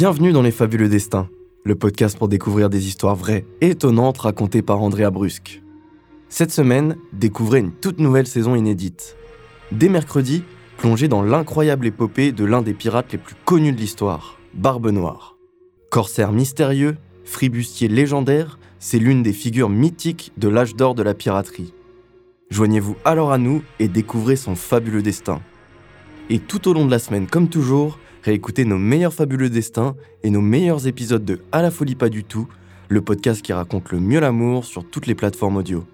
Bienvenue dans Les Fabuleux Destins, le podcast pour découvrir des histoires vraies et étonnantes racontées par Andrea Brusque. Cette semaine, découvrez une toute nouvelle saison inédite. Dès mercredi, plongez dans l'incroyable épopée de l'un des pirates les plus connus de l'histoire, Barbe Noire. Corsaire mystérieux, fribustier légendaire, c'est l'une des figures mythiques de l'âge d'or de la piraterie. Joignez-vous alors à nous et découvrez son fabuleux destin. Et tout au long de la semaine, comme toujours, réécoutez nos meilleurs fabuleux destins et nos meilleurs épisodes de À la folie pas du tout, le podcast qui raconte le mieux l'amour sur toutes les plateformes audio.